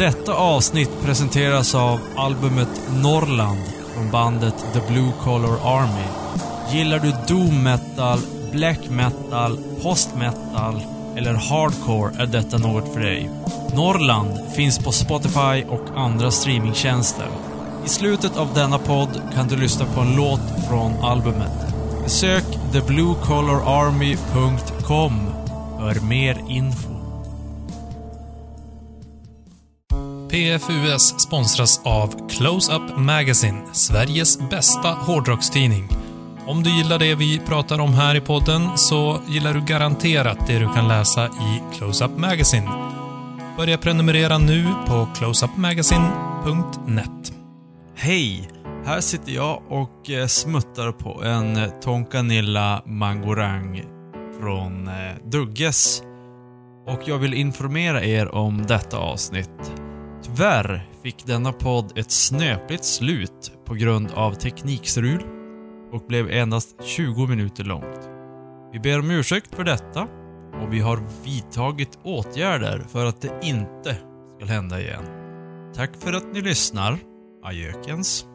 Detta avsnitt presenteras av albumet Norrland från bandet The Blue Collar Army. Gillar du doom metal, black metal, post metal eller hardcore är detta något för dig. Norrland finns på Spotify och andra streamingtjänster. I slutet av denna podd kan du lyssna på en låt från albumet. Besök thebluecollararmy.com för mer info. PFUS sponsras av Close Up Magazine, Sveriges bästa hårdrockstidning. Om du gillar det vi pratar om här i podden så gillar du garanterat det du kan läsa i Close Up Magazine. Börja prenumerera nu på closeupmagazine.net. Hej! Här sitter jag och eh, smuttar på en eh, Tonkanilla Mangorang från eh, Dugges. Och jag vill informera er om detta avsnitt. Tyvärr fick denna podd ett snöpligt slut på grund av teknikstrul och blev endast 20 minuter långt. Vi ber om ursäkt för detta och vi har vidtagit åtgärder för att det inte ska hända igen. Tack för att ni lyssnar. Ajökens.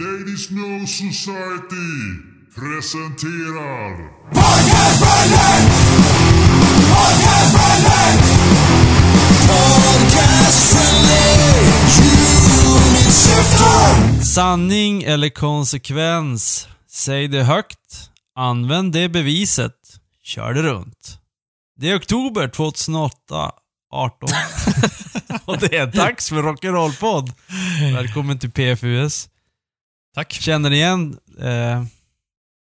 Ladies No Society presenterar Sanning eller konsekvens? Säg det högt. Använd det beviset. Kör det runt. Det är oktober 2008. 18. och det är dags för Rock'n'Roll-podd. Välkommen till PFUS. Tack. Känner ni igen eh,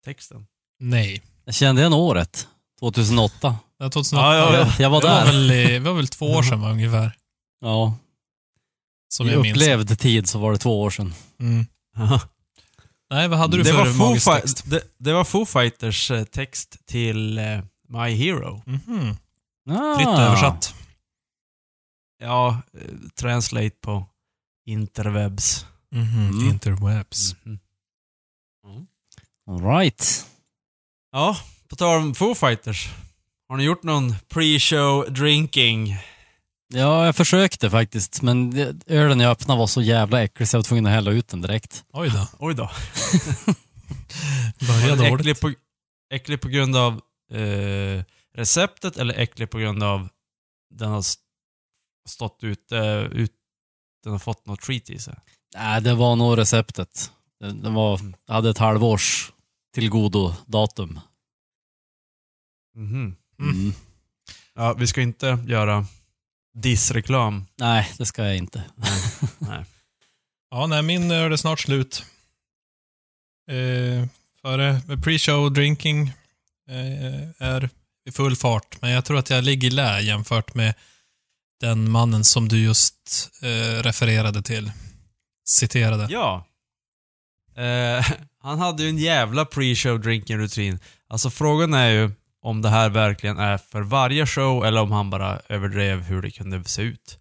texten? Nej. Jag kände igen året. 2008. Det var 2008. Ja, ja, ja. Jag, var Det var där. väl, det var väl två år sedan va, ungefär. Ja. Som I jag minns. upplevd tid så var det två år sedan. Mm. Nej, vad hade du det, för magisk text? det, det var Foo Fighters eh, text till eh, My Hero. Mhm. Ah. Fritt översatt. Ja, eh, translate på interwebs. Mhm. Mm. Interwebs. Mhm. All right. Ja, på tal om Foo Fighters. Har ni gjort någon pre-show drinking? Ja, jag försökte faktiskt, men ölen jag öppnade var så jävla äcklig så jag var tvungen att hälla ut den direkt. Oj då. Oj då. Började äcklig, på, äcklig på grund av eh, receptet eller äcklig på grund av den har st- stått ute, ut, den har fått något treat i sig? Nej, det var nog receptet. Det, det var, jag hade ett halvårs tillgodo datum. Mhm. Mm. Ja, vi ska inte göra dissreklam. Nej, det ska jag inte. Nej. Ja, nej, min är snart slut. Eh, före pre-show drinking eh, är i full fart, men jag tror att jag ligger i lä jämfört med den mannen som du just eh, refererade till. Citerade. Ja. Eh, han hade ju en jävla pre-show drinking rutin. Alltså frågan är ju om det här verkligen är för varje show eller om han bara överdrev hur det kunde se ut.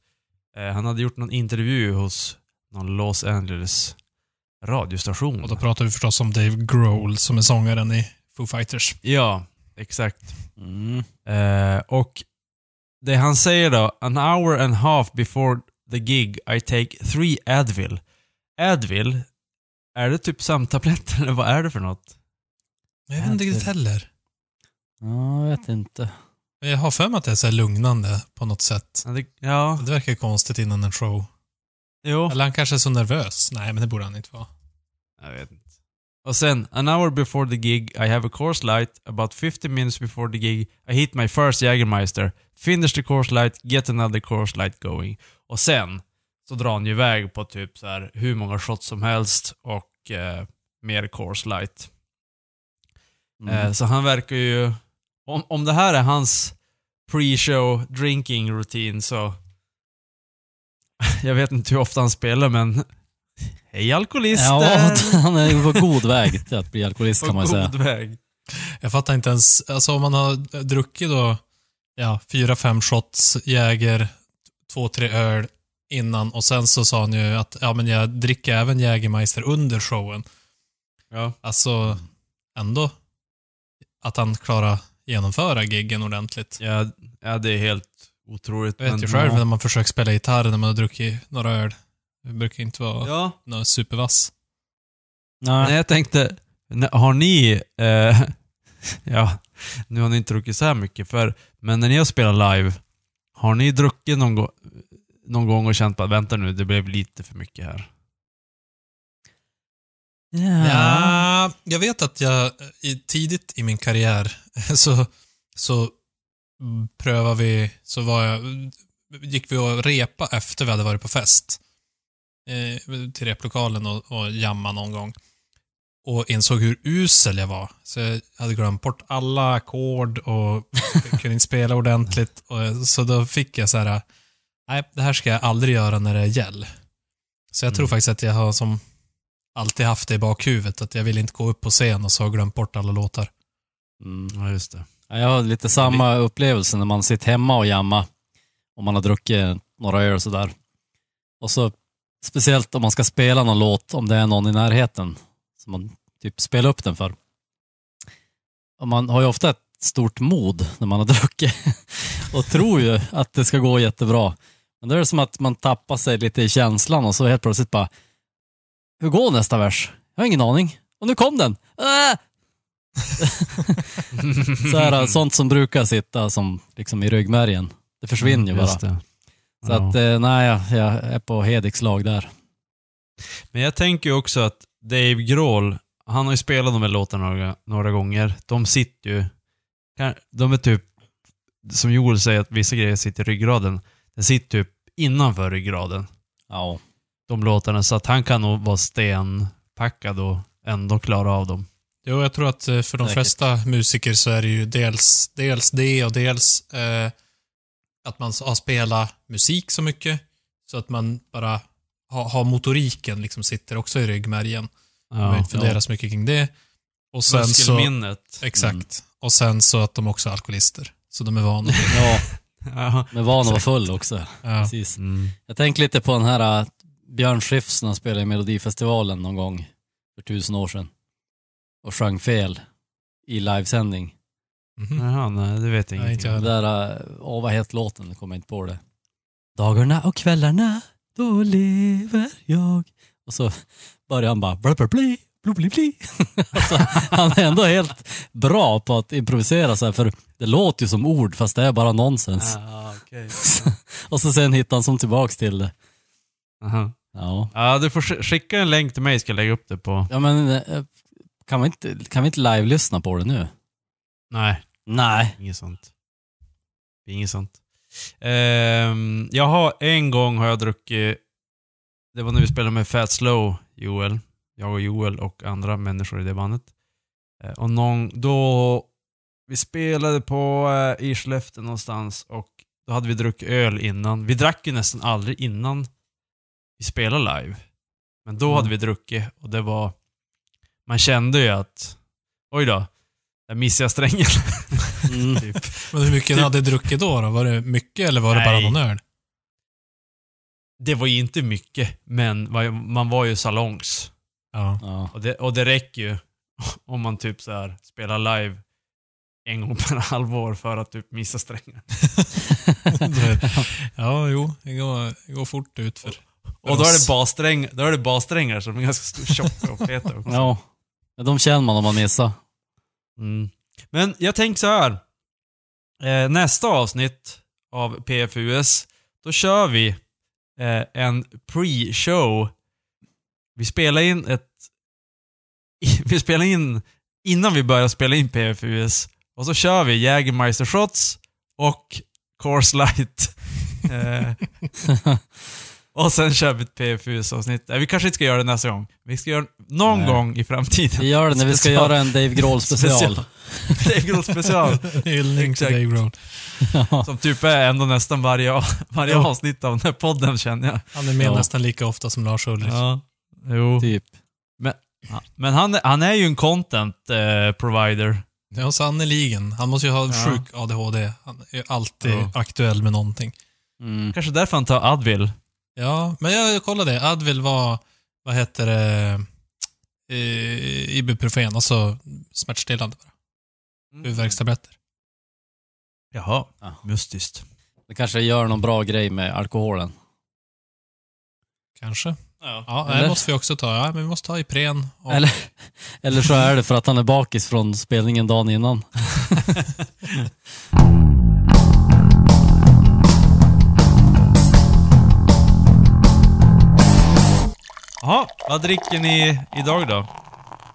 Eh, han hade gjort någon intervju hos någon Los Angeles radiostation. Och då pratar vi förstås om Dave Grohl som är sångaren i Foo Fighters. Ja, exakt. Mm. Eh, och det han säger då, an hour and a half before the gig I take three Advil. Advil, är det typ sömntabletter eller vad är det för något? Men jag vet inte riktigt heller. Ja, jag vet inte. Jag har för mig att det är så här lugnande på något sätt. Ja, det, ja Det verkar konstigt innan en show. jo. Eller han kanske är så nervös. Nej, men det borde han inte vara. Jag vet inte. Och sen, an hour before the gig I have a course light. About 50 minutes before the gig I hit my first Jägermeister. Finish the course light, get another course light going. Och sen så drar han ju iväg på typ så här hur många shots som helst och eh, mer course light. Mm. Eh, så han verkar ju... Om, om det här är hans pre-show drinking rutin så... Jag vet inte hur ofta han spelar men... Hej alkoholister! Ja, han är ju på god väg till att bli alkoholist kan man säga. god väg. Jag fattar inte ens, alltså om man har druckit då, ja, fyra, fem shots Jäger, två, tre öl innan och sen så sa han ju att, ja men jag dricker även Jägermeister under showen. Ja. Alltså, ändå att han klarar genomföra giggen ordentligt. Ja, ja, det är helt otroligt. Jag vet ju själv när man försöker spela gitarr när man har druckit några öl. Det brukar inte vara Ja. någon supervass. Nej. Nej, jag tänkte, har ni... Eh, ja, nu har ni inte druckit så här mycket, för, men när ni har spelat live, har ni druckit någon, någon gång och känt att vänta nu, det blev lite för mycket här? Ja. Ja, jag vet att jag tidigt i min karriär så, så prövade vi, så var jag, gick vi och repa efter vi hade varit på fest. Eh, till replokalen och, och jamma någon gång. Och insåg hur usel jag var. Så jag hade glömt bort alla ackord och kunde inte spela ordentligt. Och, så då fick jag så här, nej, det här ska jag aldrig göra när det är gäll. Så jag tror Mm. faktiskt att jag har som alltid haft det i bakhuvudet, att jag vill inte gå upp på scen och så har jag glömt bort alla låtar. Mm. Ja, just det. Ja, Jag har lite samma upplevelse när man sitter hemma och jamma och man har druckit några öl och sådär. Och så speciellt om man ska spela någon låt, om det är någon i närheten som man typ spelar upp den för. Och man har ju ofta ett stort mod när man har druckit och tror ju att det ska gå jättebra. Men då är det som att man tappar sig lite i känslan och så helt plötsligt bara, hur går nästa vers? Jag har ingen aning. Och nu kom den! Äh! så här, sånt som brukar sitta som liksom i ryggmärgen. Det försvinner ju bara. Just det. Så Ja. att, eh, nej, jag, är på Hediks lag där. Men jag tänker ju också att Dave Grohl, han har ju spelat de här låtarna några, några gånger. De sitter ju... De är typ, som Joel säger, att vissa grejer sitter i ryggraden. Den sitter typ innanför ryggraden, Ja. De låtarna. Så att han kan nog vara stenpackad och ändå klara av dem. Jo, jag tror att eh, för de Säkert. flesta musiker så är det ju dels, dels det och dels eh, att man har spelat musik så mycket så att man bara har, har motoriken liksom sitter också i ryggmärgen. Man Ja. inte fundera så mycket kring det. Och sen så, Muskelminnet. exakt. Mm. Och sen så att de också är alkoholister. Så de är vana ja, Ja. men van att vara full också. Ja. Precis. Mm. Jag tänker lite på den här äh, Björn Skifs när han spelade i Melodifestivalen någon gång för tusen år sedan. Och sjöng fel i livesändning. Mhm. Jaha, nej, det vet jag Nej, ingenting jag om. Det där, äh, åh vad heter låten? Jag kommer inte på det. Dagarna och kvällarna, då lever jag. Och så börjar han bara bla bla bli, bla bli bli. alltså, han är ändå helt bra på att improvisera så här, för det låter ju som ord fast det är bara nonsens. Ah, okej. Och så sen hittar han som tillbaks till det. Aha. Ja. Ja, du får sk- skicka en länk till mig, ska jag lägga upp det på... Ja men, eh, kan vi inte, kan vi inte live-lyssna på det nu? Nej, Nej. inget sånt. Inget sånt. Ehm, jag har, en gång har jag druckit, det var när vi spelade med Fat Slow, Joel. Jag och Joel och andra människor i det bandet. Eh, och någon, då, vi spelade på eh, i Skellefteå någonstans och då hade vi druckit öl innan. Vi drack ju nästan aldrig innan vi spelade live. Men då Mm. hade vi druckit och det var, man kände ju att, oj då, där missade jag strängen. Mm. typ. Men hur mycket Typ- hade druckit då, då? Var det mycket eller var det bara Nej. någon öl? Det var ju inte mycket, men man var ju salongs. Ja. Ja. Och det, och det räcker ju om man typ så här spelar live en gång per halvår för att typ missa strängen. Ja, jo. Det går, det går fort ut för Och då är det bassträng, då är det bassträngar som är ganska tjocka och feta också. ja. De känner man om man missar. Mm. Men jag tänker så här. Eh, nästa avsnitt av PFUS, då kör vi eh, en pre-show. Vi spelar in ett... Vi spelar in innan vi börjar spela in PFUS. Och så kör vi Jägermeister Shots och Course Light. Eh, och sen kör vi ett PFUS-avsnitt. Nej, vi kanske inte ska göra det nästa gång. Vi ska göra det någon Nej. gång i framtiden. Vi gör det när vi ska göra en Dave Grohl special. Dave Grohl special. hyllning till. Dave Grohl. Som typ är ändå nästan varje, varje avsnitt av den här podden känner jag. Han är med Ja. nästan lika ofta som Lars Ulrich. Ja. Jo. Typ. Men han, är- han är ju en content eh, provider. Ja, sannerligen. Han måste ju ha Ja. sjuk ADHD. Han är ju alltid Ja. aktuell med någonting. Mm. Kanske därför han tar Advil. Ja, men jag kollade. Advil var, vad heter det, eh, Ibuprofen, alltså smärtstillande bara. Huvudvärkstabletter. Jaha. Ja. Mystiskt. Det kanske gör någon bra grej med alkoholen. Kanske. Ja. Ja, det måste vi också ta. Ja, men vi måste ta Ipren. Och, Eller, eller så är det för att han är bakis från spelningen dagen innan. Jaha, vad dricker ni idag då?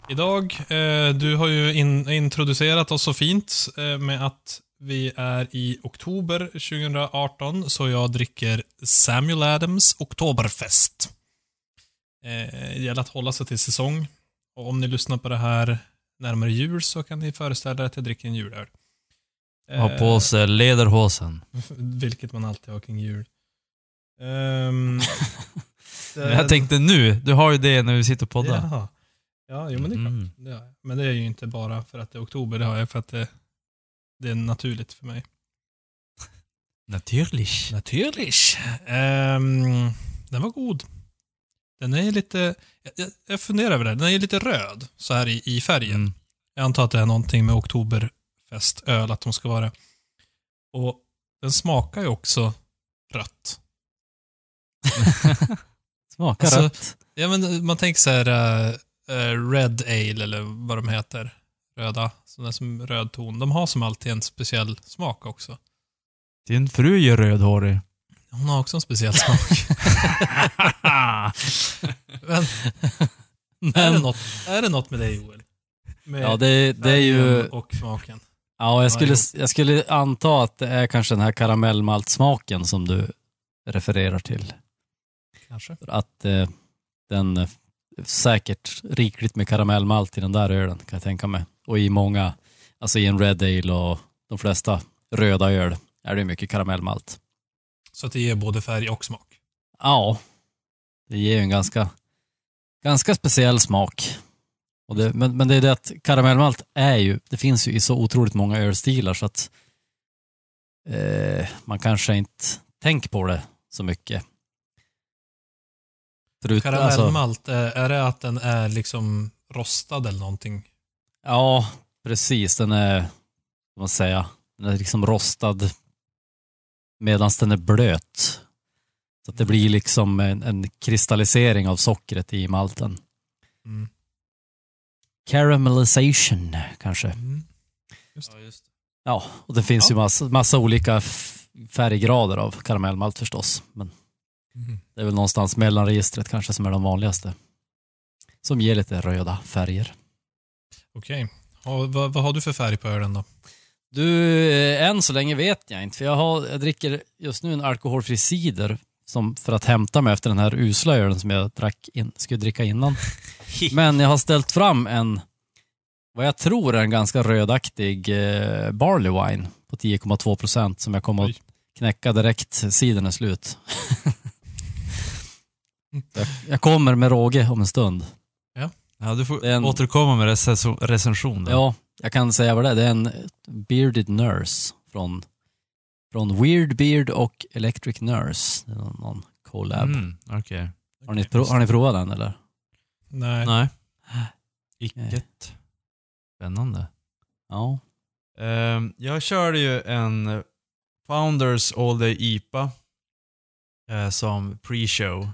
Idag, eh, du har ju in, introducerat oss så fint eh, med att vi är i oktober 2018, så jag dricker Samuel Adams Oktoberfest. Eh, det gäller att hålla sig till säsong. Och om ni lyssnar på det här närmare jul så kan ni föreställa er att jag dricker en julöl. Ha på sig lederhosen. Vilket man alltid har kring jul. Ehm, Men Jag tänkte nu, du har ju det när vi sitter och poddar. Jaha. Ja, jo men det är klart. Mm. Men det är ju inte bara för att det är oktober, det har jag för att det, det är naturligt för mig. Naturligt. Naturligt. Um, den var god. Den är lite, jag- jag, jag funderar över det, den är lite röd så här i, i färgen. Mm. Jag antar att det är någonting med oktoberfestöl, att de ska vara Och den smakar ju också rött. Smakar Alltså, rött. Ja, men man tänker så här eh, Red Ale eller vad de heter. Röda, sådana som röd ton. De har som alltid en speciell smak också. Din fru är ju rödhårig. Hon har också en speciell smak. men, är, det något, är det något med dig Joel? Med ja, det, det är ju... Och smaken. Ja, jag skulle, Ja, jag skulle anta att det är kanske den här karamellmaltsmaken som du refererar till. Kanske. Att eh, den är säkert rikligt med karamellmalt i den där ölen kan jag tänka mig. Och i många, alltså i en Red Ale och de flesta röda öl är det mycket karamellmalt. Så att det ger både färg och smak. Ja, det ger ju en ganska, ganska speciell smak. Och det, men, men det är det att karamellmalt är ju, det finns ju i så otroligt många ölstilar så att eh, man kanske inte tänker på det så mycket. Förut, alltså, Karamellmalt, eh, är det att den är liksom rostad eller någonting? ja, precis. Den är, vad man säga, den är liksom rostad medan den är blöt. Så att det blir liksom en, en kristallisering av sockret i malten. Mm. Caramelization kanske. Mm. Ja, just. Ja, och det finns ju massa, massa olika färggrader av karamellmalt förstås. Men Mm. det är väl någonstans mellanregistret kanske som är de vanligaste. Som ger lite röda färger. Okej. Och vad, vad har du för färg på ölen då? Du, eh, än så länge vet jag inte. För jag, har, jag dricker just nu en alkoholfri cider som för att hämta mig efter den här usla ölen som jag drack in, skulle dricka innan. Men jag har ställt fram en, vad jag tror är en ganska rödaktig eh, barley wine på 10,2 procent som jag kommer att knäcka direkt sidern är slut. jag, kommer med råge om en stund. Ja, du får en- återkomma med recension, recension då. Ja, jag kan säga vad det är. Det är en Bearded Nurse från, från Weird Beard och Electric Nurse. Det är någon, någon collab. Mm, okej. Har, ni pro- har ni provat den eller? Nej. Nej. Icket. Spännande. Ja. Ehm, jag körde ju en Founders All Day IPA eh, som pre-show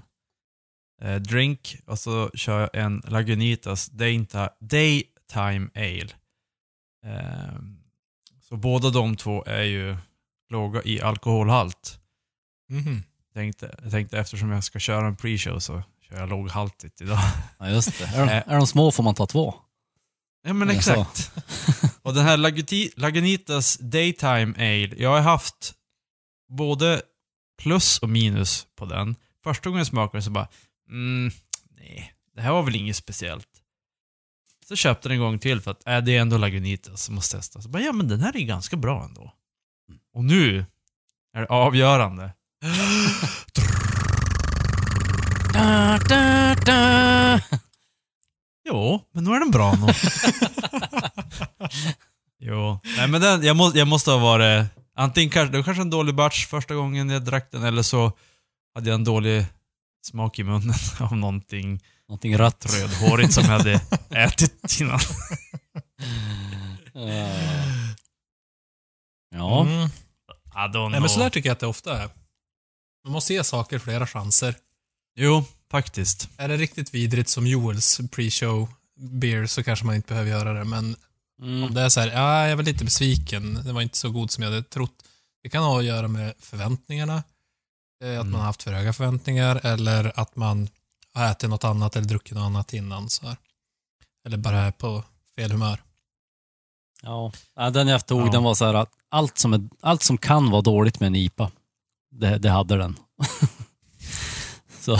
eh, drink och så kör jag en Lagunitas Daytime Ale. Ehm, så båda de två är ju låga i alkoholhalt. Mhm. Tänkte, jag tänkte eftersom jag ska köra en pre-show så kör jag låghaltigt idag. ja, just det. Är de, Eh. är de små får man ta två. Ja men exakt. och den här Laguti- Lagunitas Daytime Ale, jag har haft både plus och minus på den. Första gången jag smakade så bara, mm, nej, det här var väl inget speciellt. Så köpte den en gång till för att, äh, det är ändå Lagunitas, så måste testa. Så bara, ja men den här är ganska bra ändå. Och nu är det avgörande. Da, da, da. Jo, men nu är den bra nog. jo, nej men den, jag, må, jag måste ha varit, antingen kanske, det var kanske en dålig batch första gången jag drack den, eller så hade jag en dålig smak i munnen av någonting Någonting rött. rödhårigt som jag hade ätit innan. Ja. Mm. I don't know. Nej, men så där tycker jag att det ofta är. Man måste ge saker flera chanser. Jo, faktiskt. Är det riktigt vidrigt som Joels pre-show beer så kanske man inte behöver göra det, men Mm. om det är så här, ja, jag var lite besviken, det var inte så god som jag hade trott. Det kan ha att göra med förväntningarna, eh, att Mm. man har haft för höga förväntningar eller att man har ätit något annat eller druckit något annat innan. Så här. Eller bara är på fel humör. Ja. Den jag tog, Ja. den var så här att allt som, är, allt som kan vara dåligt med en IPA, det, det hade den. så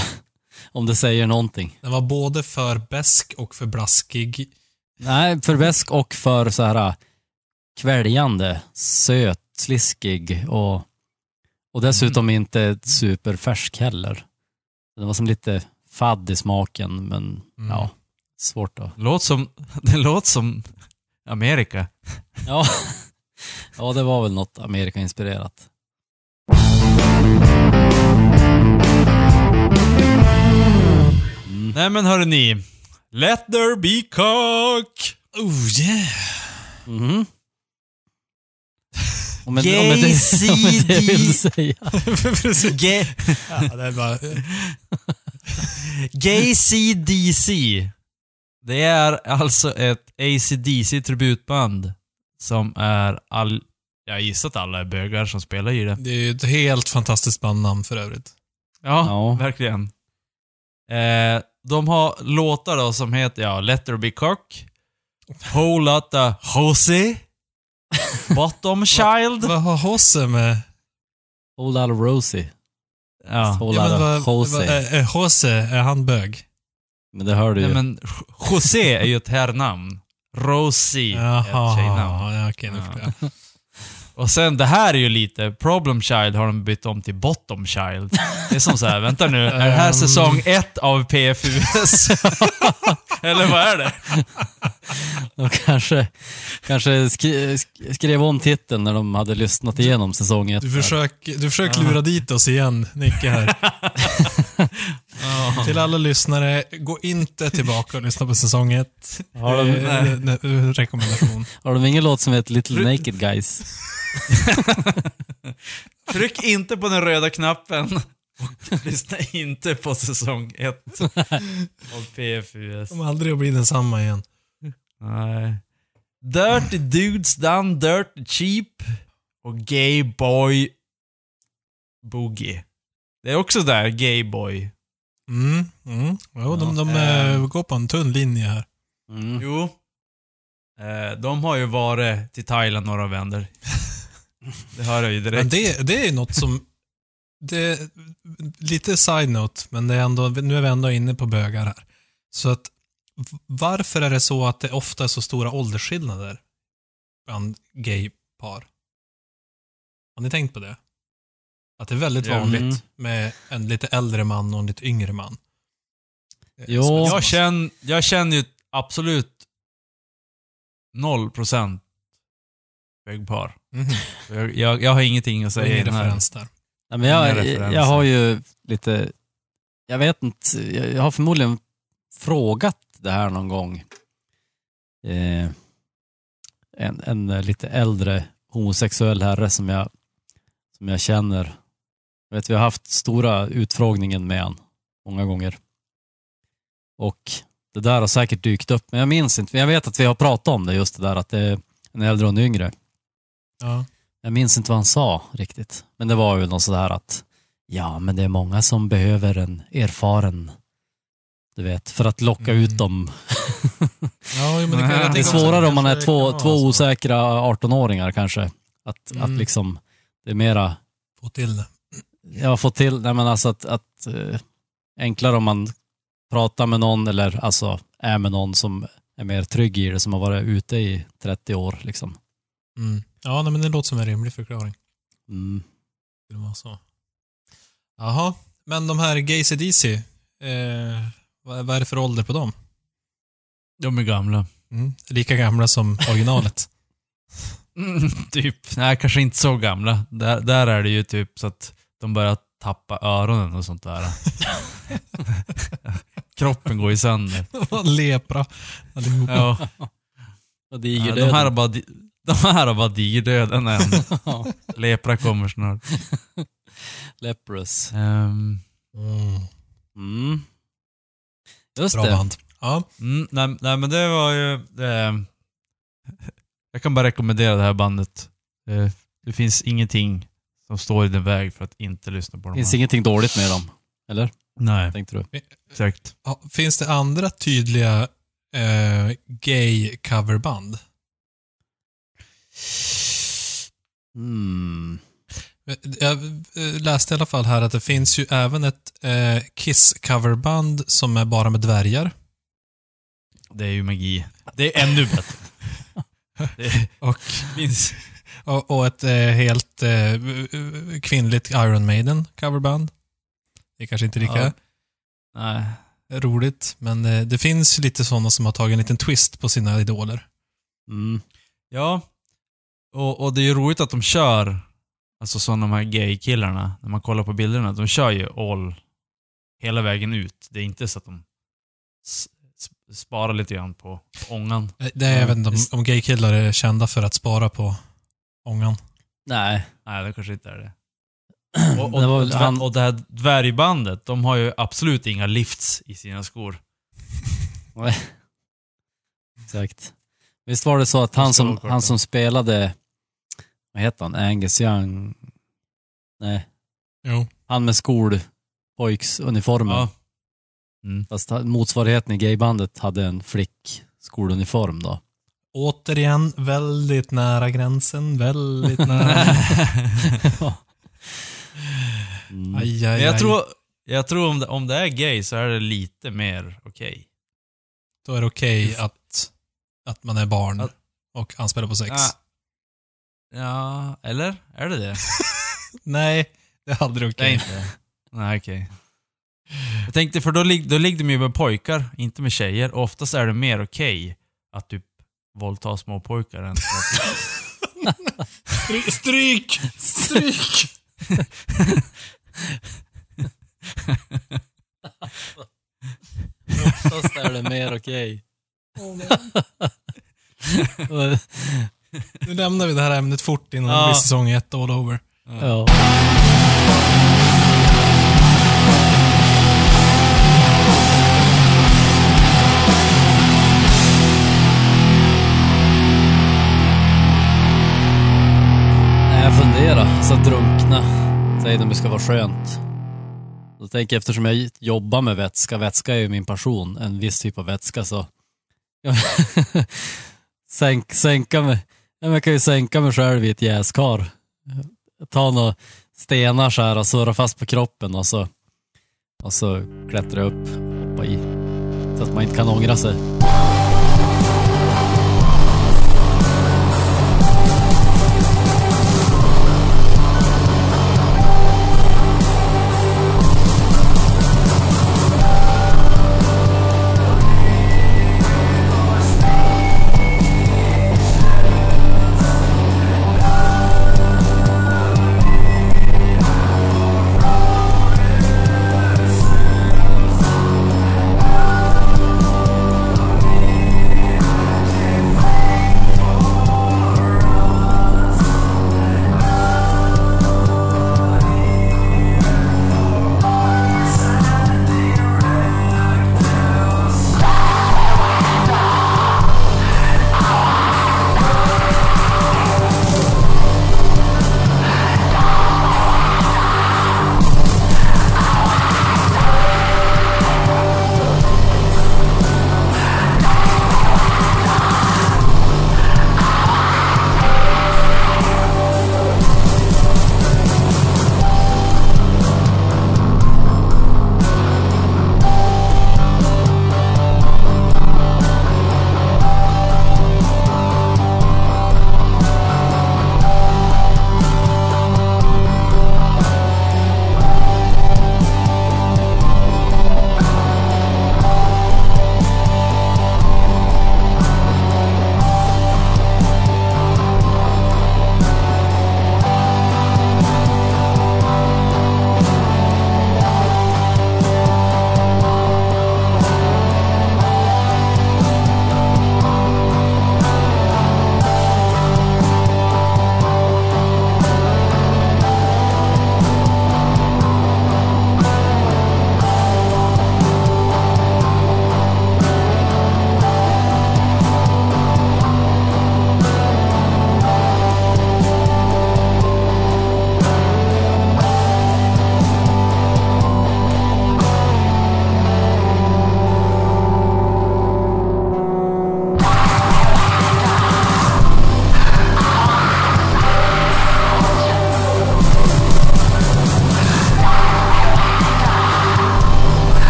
om det säger någonting. Den var både för besk och för blaskig. Nej, för väsk och för så här kväljande, söt, sliskig och, och dessutom inte superfärsk heller. Den var som lite fadd i smaken, men Mm. ja, svårt att... Låt som, det låter som Amerika. Ja. ja, det var väl något Amerika-inspirerat. Nej men hörni. Let there be cock! Oh yeah! Mhm. Och det, och med det vill säga. Ge- Ja, det är bara, GCDC. Det är alltså ett ACDC tributband som är all... Jag gissar att alla är bögar som spelar i det. det är ju ett helt fantastiskt bandnamn för övrigt. Ja, Ja. verkligen. Eh, de har låtar då som heter, ja, Let there be cock, Whole Lotta Jose, Bottom Child. Vad har Hosse med? Whole lot of Rosie. Ja. Whole Ja, men Jose. vad- är- är Hosse, är han bög? Men det hör du ju. Nej, men José är ju ett herrnamn. Rosie är ett tjejnamn. ja, okej, nu Ja. Och sen, det här är ju lite, Problem Child har de bytt om till Bottom Child. Det är som så här, vänta nu, är det här Ehm. säsong ett av PFUS? Eller vad är det? De kanske, kanske skri, sk- skrev om titeln när de hade lyssnat igenom säsong ett. Du försöker, du försöker lura dit oss igen, Nicke här. Till alla lyssnare, gå inte tillbaka och lyssna på säsong ett. Har de, Eh, ne- ne- rekommendation. har de ingen låt som heter Little Naked Guys? Tryck inte på den röda knappen. Och lyssna inte på säsong ett av PFUS. Kommer aldrig att bli densamma igen. Nej. Dirty Dudes Done Dirty Cheap och Gay Boy Boogie. Det är också där, Gay Boy. Mm, mm. Jo, de, de Ja, eh, ehm. går på en tunn linje här. Mm. Jo. Eh, de har ju varit till Thailand några vänder. Det hör jag ju direkt. Men det, det är något som... Det, lite side-note, men det är ändå, nu är vi ändå inne på bögar här. Så att varför är det så att det ofta är så stora åldersskillnader bland gaypar? Har ni tänkt på det? Att det är väldigt Ja, vanligt mm. med en lite äldre man och en lite yngre man. Jo. Som är Jag känner, jag känner ju absolut 0% bögpar. Mhm. Jag, jag, jag har ingenting att Så säga i ingen den här. där. Nej, men jag, referenser. jag har ju lite, jag vet inte, jag har förmodligen frågat det här någon gång. Eh, en, en eh, lite äldre homosexuell herre som jag, som jag känner. Jag vet, vi har haft stora utfrågningen med han många gånger. Och det där har säkert dykt upp, men jag minns inte. Men jag vet att vi har pratat om det, just det där att det är en äldre och en yngre. Ja. Jag minns inte vad han sa riktigt. Men det var ju något sådär att ja, men det är många som behöver en erfaren, du vet, för att locka Mm. ut dem. Ja, det, Det Det är svårare om man är två, två osäkra 18-åringar kanske. Att, Mm. att liksom, det är mera, Få till det. Jag har fått till, nej men alltså att, att eh, enklare om man pratar med någon eller alltså är med någon som är mer trygg i det, som har varit ute i 30 år liksom. Mm. Ja, nej, men det låter som en rimlig förklaring. Mm. skulle vara så. Jaha, men de här Gay CDC, eh, vad, vad är det för ålder på dem? De är gamla. Mm. Lika gamla som originalet. Mm, typ. Nej, kanske inte så gamla. Där, där är det ju typ så att de börjar tappa öronen och sånt där. Kroppen går ju sönder. Lepra allihopa. Ja. Och Ja, de, här har bara, di- De här har bara digerdöden än. Lepra kommer snart. Leprous. Ehm, Mm. Mm. Just Bra det. band. Ja. mm, nej, nej, men det var ju... Det, jag kan bara rekommendera det här bandet. Det, det finns ingenting som står i din väg för att inte lyssna på dem. Finns här. ingenting dåligt med dem. Eller? Nej, Tänkte du? exakt. Ja, Finns det andra tydliga eh, gay coverband? Mm. Jag eh, läste i alla fall här att det finns ju även ett eh, Kiss-coverband som är bara med dvärgar. Det är ju magi. Det är ännu bättre. Det Och, finns... och, och ett eh, helt eh, kvinnligt Iron Maiden coverband. Det är kanske inte lika Ja. Nej. roligt, men eh, det finns lite sådana som har tagit en liten twist på sina idoler. Mm. Ja. Och, och det är ju roligt att de kör, alltså som de här gay-killarna, när man kollar på bilderna, de kör ju all, hela vägen ut. Det är inte så att de sparar lite grann på, på ångan. Eh, Det är, inte om, visst. om gaykillar är kända för att spara på ångan. Nej. Nej, det kanske inte är det. Och, och, Det var väl och, han- och det här dvärgbandet, de har ju absolut inga lifts i sina skor. Nej. Exakt. Visst var det så att han som, han som spelade, vad heter han, Angus Young? Nej, Jo. han med skolpojksuniformen. Ja. Mm. Fast motsvarigheten i gaybandet hade en flick skoluniform då. Återigen, väldigt nära gränsen, väldigt nära. Mm. Aj, aj, Men jag aj. tror, jag tror om, det, om det är gay så är det lite mer okej. Då är det okej att, att man är barn Att- och anspelar på sex. Ja. ja, eller? Är det det? Nej, det är aldrig okej. inte Nej, okej. Jag tänkte, för då, lig, då ligger de ju med pojkar, inte med tjejer. Och oftast är det mer okej att typ våldta små pojkar än att... Stry- Stryk! Stryk! Oftast är det mer okej. Nu lämnar vi det här ämnet fort innan det Ja. blir säsong ett all over. ja. Nej, Fundera, funderar, så drunkna. Säger de det ska vara skönt. Då tänker jag eftersom jag jobbar med vätska, vätska är ju min passion, en viss typ av vätska så Sänk, sänka mig. Jag kan ju sänka mig själv i ett jäskar. Ta några stenar så här och surra fast på kroppen och så, och så klättra upp hoppa i. Så att man inte kan ångra sig.